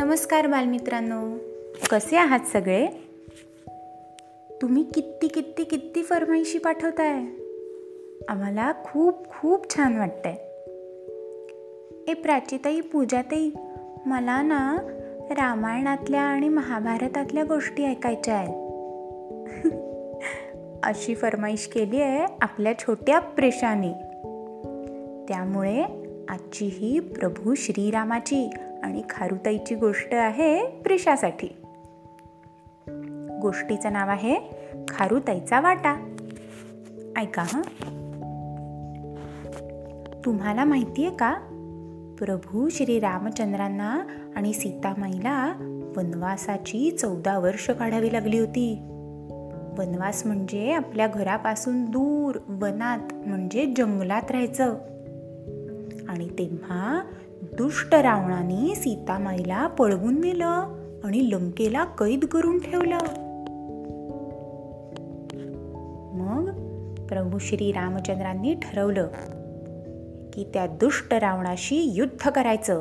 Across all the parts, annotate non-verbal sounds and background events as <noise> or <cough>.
नमस्कार बालमित्रांनो. कसे आहात सगळे? तुम्ही किती किती किती फरमाईशी पाठवताय? आम्हाला खूप खूप छान वाटतंय. ए प्राचीताई पूजाताई मला ना रामायणातल्या आणि महाभारतातल्या गोष्टी ऐकायच्या आहेत. <laughs> अशी फरमाईश केली आहे आपल्या छोट्या प्रेशाने. त्यामुळे आजची ही प्रभू श्रीरामाची आणि खारुताईची गोष्ट आहे प्रिशासाठी गोष्टीचं नाव आहे खारुताईचा वाटा. ऐका हां. तुम्हाला माहिती आहे का? प्रभू श्री रामचंद्रांना आणि सीतामाईला वनवासाची चौदा वर्ष काढावी लागली होती. वनवास म्हणजे आपल्या घरापासून दूर वनात म्हणजे जंगलात राहायचं. आणि तेव्हा दुष्ट रावणाने सीतामाईला पळवून नेलं आणि लंकेला कैद करून ठेवलं. मग प्रभू श्री रामचंद्रांनी ठरवलं की त्या दुष्ट रावणाशी युद्ध करायचं.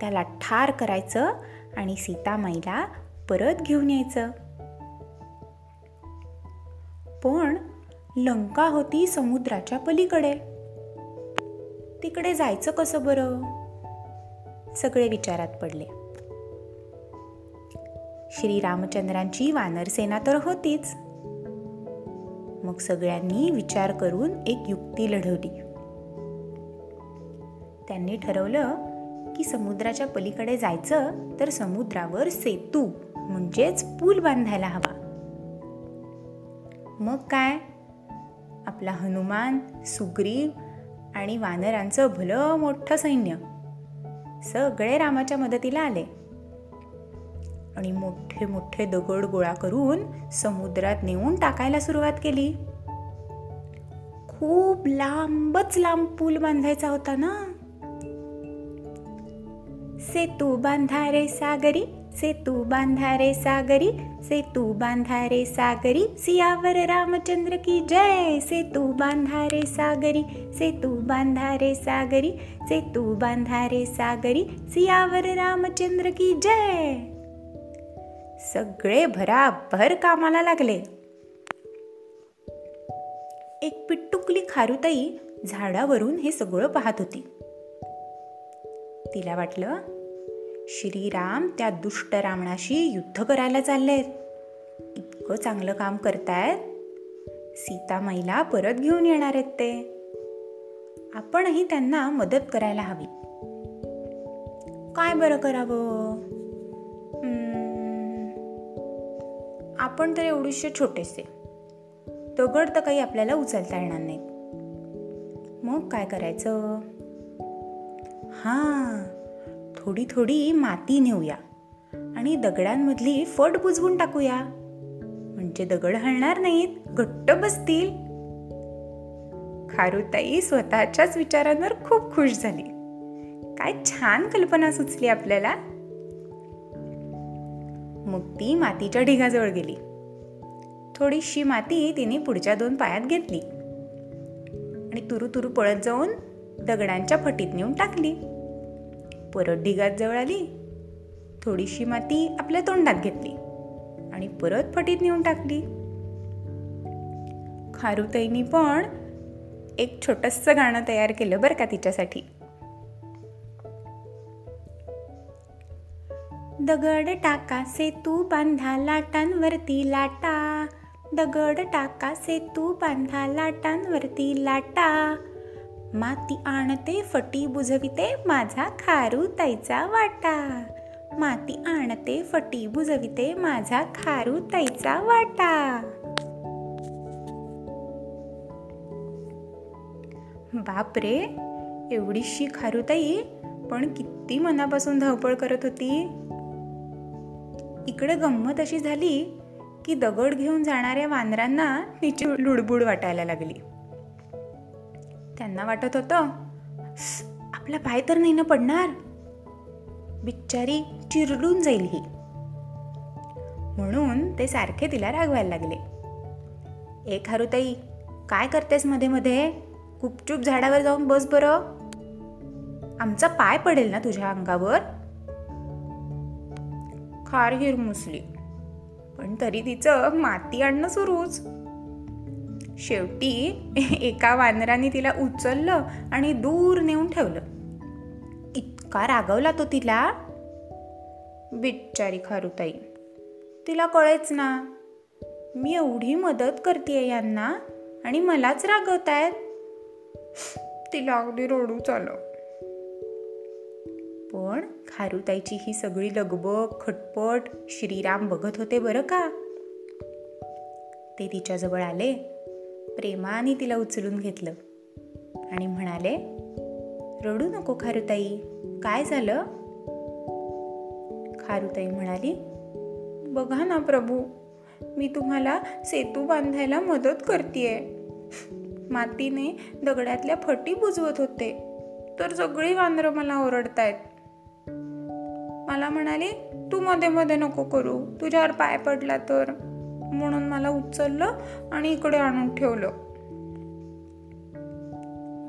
त्याला ठार करायचं आणि सीतामाईला परत घेऊन यायचं. पण लंका होती समुद्राच्या पलीकडे. तिकडे जायचं कसं बरं? सगळे विचारात पडले. श्री रामचंद्रांची वानरसेना तर होतीच. मग सगळ्यांनी विचार करून एक युक्ती लढवली. त्यांनी ठरवलं की समुद्राच्या पलीकडे जायचं तर समुद्रावर सेतू म्हणजेच पूल बांधायला हवा. मग काय? आपला हनुमान सुग्रीव आणि वानरांचं भलं मोठं सैन्य. सगळे रामाच्या मदतीला आले. आणि मोठे मोठे दगड गोळा करून समुद्रात नेऊन टाकायला सुरुवात केली. खूप लांबच लांब पूल बांधायचा होता ना? सेतू बांधा रे सागरी. सेतू बांधा रे सागरी सेतू बांधा रे सागरी सियावर रामचंद्र की जय। सेतू बांधा रे सागरी सेतू बांधा रे सागरी सेतू बांधा रे सागरी सियावर रामचंद्र की जय। सगळे भराभर कामाला लागले. एक पिट्टुकली खारुताई झाडावरून हे सगळं पाहत होती. तिला वाटलं श्रीराम त्या दुष्ट रावणाशी युद्ध करायला चाललेत. इतकं चांगलं काम करतायत. सीतामाईला परत घेऊन येणार आहेत ते. आपणही त्यांना मदत करायला हवी. काय बरं करावं? आपण तर एवढीशे छोटेसे. दगड तर काही आपल्याला उचलता येणार नाहीत. मग काय करायचं? हां. थोडी थोडी माती नेऊया आणि दगडांमधली फट बुजवून टाकूया. म्हणजे दगड हलणार नाहीत घट्ट बसतील. खारुताई स्वतःच्याच विचारांवर खूप खुश झाली. काय छान कल्पना सुचली आपल्याला. मग ती मातीच्या ढिगाजवळ गेली. थोडीशी माती तिने पुढच्या दोन पायात घेतली आणि तुरु तुरु पळत जाऊन दगडांच्या फटीत नेऊन टाकली. परत ढिगात जवळ आली थोडीशी माती आपल्या तोंडात घेतली आणि परत फटीत नेऊन टाकली. खारुताईनी पण एक छोटस गाणं तयार केलं बरं का तिच्यासाठी. दगड टाका सेतू बांधा लाटांवरती लाटा. दगड टाका सेतू बांधा लाटांवरती लाटा. माती आणते फटी बुजविते माझा खारू ताईचा वाटा. माती आणते फटी बुजविते माझा खारू ताईचा वाटा. बापरे एवढीशी खारुताई पण किती मनापासून धावपळ करत होती. इकडे गंमत अशी झाली की दगड घेऊन जाणाऱ्या वानरांना तिची लुडबुड वाटायला लागली. त्यांना वाटत होतं. आपला पाय तर नाही ना पडणार? बिच्चारी चिरडून जाईल ही. म्हणून ते सारखे तिला रागवायला लागले. ए खारुताई काय करतेस मध्ये मध्ये? गुपचूप झाडावर जाऊन बस बरं. आमचा पाय पडेल ना तुझ्या अंगावर? खार हिरमुसली पण तरी तिचं माती आणणं सुरूच. शेवटी एका वानराने तिला उचललं आणि दूर नेऊन ठेवलं. इतका रागवला तो तिला. बिच्चारी खारुताई तिला कळेच ना मी एवढी मदत करते यांना आणि मलाच रागवतायत. तिला अगदी रडूच आलं. पण खारुताईची ही सगळी लगबग खटपट श्रीराम बघत होते बरं का? ते तिच्याजवळ आले. प्रेमाने तिला उचलून घेतलं. आणि म्हणाले रडू नको खारुताई काय झालं? खारुताई म्हणाली बघा ना प्रभू मी तुम्हाला सेतू बांधायला मदत करतेय. मातीने दगडातल्या फटी बुजवत होते. तर सगळी वानरं मला ओरडतायत. मला म्हणाली तू मध्ये मध्ये नको करू तुझ्यावर पाय पडला तर. म्हणून मला उचललं आणि इकडे आणून ठेवलं.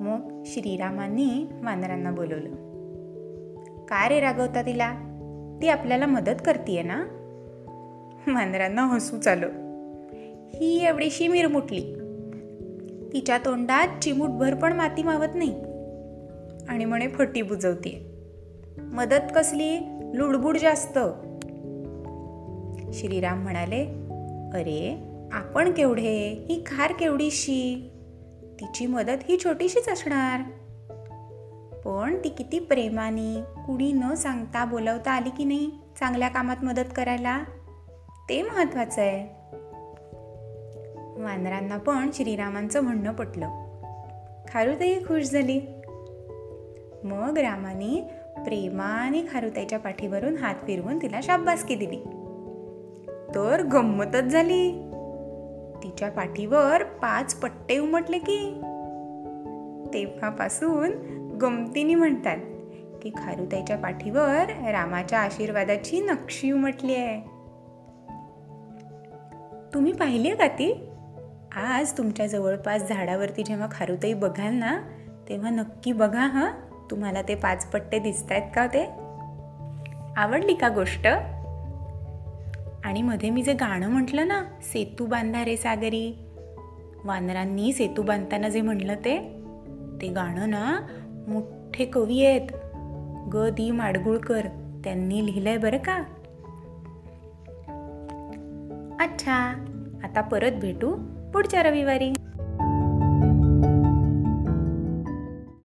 मग श्रीरामांनी वानरांना बोलवलं. का रे रागवता तिला? ती आपल्याला मदत करतीये ना? वानरांना हसू आलं ही एवढीशी मिरमुटली. तिच्या तोंडात चिमूटभर पण माती मावत नाही. आणि म्हणे फटी बुजवते मदत कसली? लुडबुड जास्त. श्रीराम म्हणाले अरे आपण केवढे? ही खार केवढीशी? तिची मदत ही छोटीशीच असणार. पण ती किती प्रेमाने कुणी न सांगता बोलवता आली की नाही चांगल्या कामात मदत करायला? ते महत्वाचं आहे. वानरांना पण श्रीरामांचं म्हणणं पटलं. खारुताई खुश झाली. मग रामाने प्रेमाने खारुताईच्या पाठीवरून हात फिरवून तिला शाब्बासकी दिली. तर गंमतच झाली. तिच्या पाठीवर पाच पट्टे उमटले की. तेव्हापासून गमतीने म्हणतात की खारुताईच्या पाठीवर रामाच्या आशीर्वादाची नक्षी उमटली आहे. तुम्ही पाहिली आहे का ती? आज तुमच्या जवळपास झाडावरती जेव्हा खारुताई बघाल ना तेव्हा नक्की बघा हां. तुम्हाला ते पाच पट्टे दिसत आहेत का ते? आवडली का गोष्ट? आणि मध्ये मी जे गाणं म्हटलं ना सेतू बांधा रे सागरी वानरांनी सेतू बांधताना जे म्हणलं ते ते गाणं ना मोठे कवी आहेत. ग दी माडगुळकर त्यांनी लिहिलंय बरं का? अच्छा. आता परत भेटू पुढच्या रविवारी.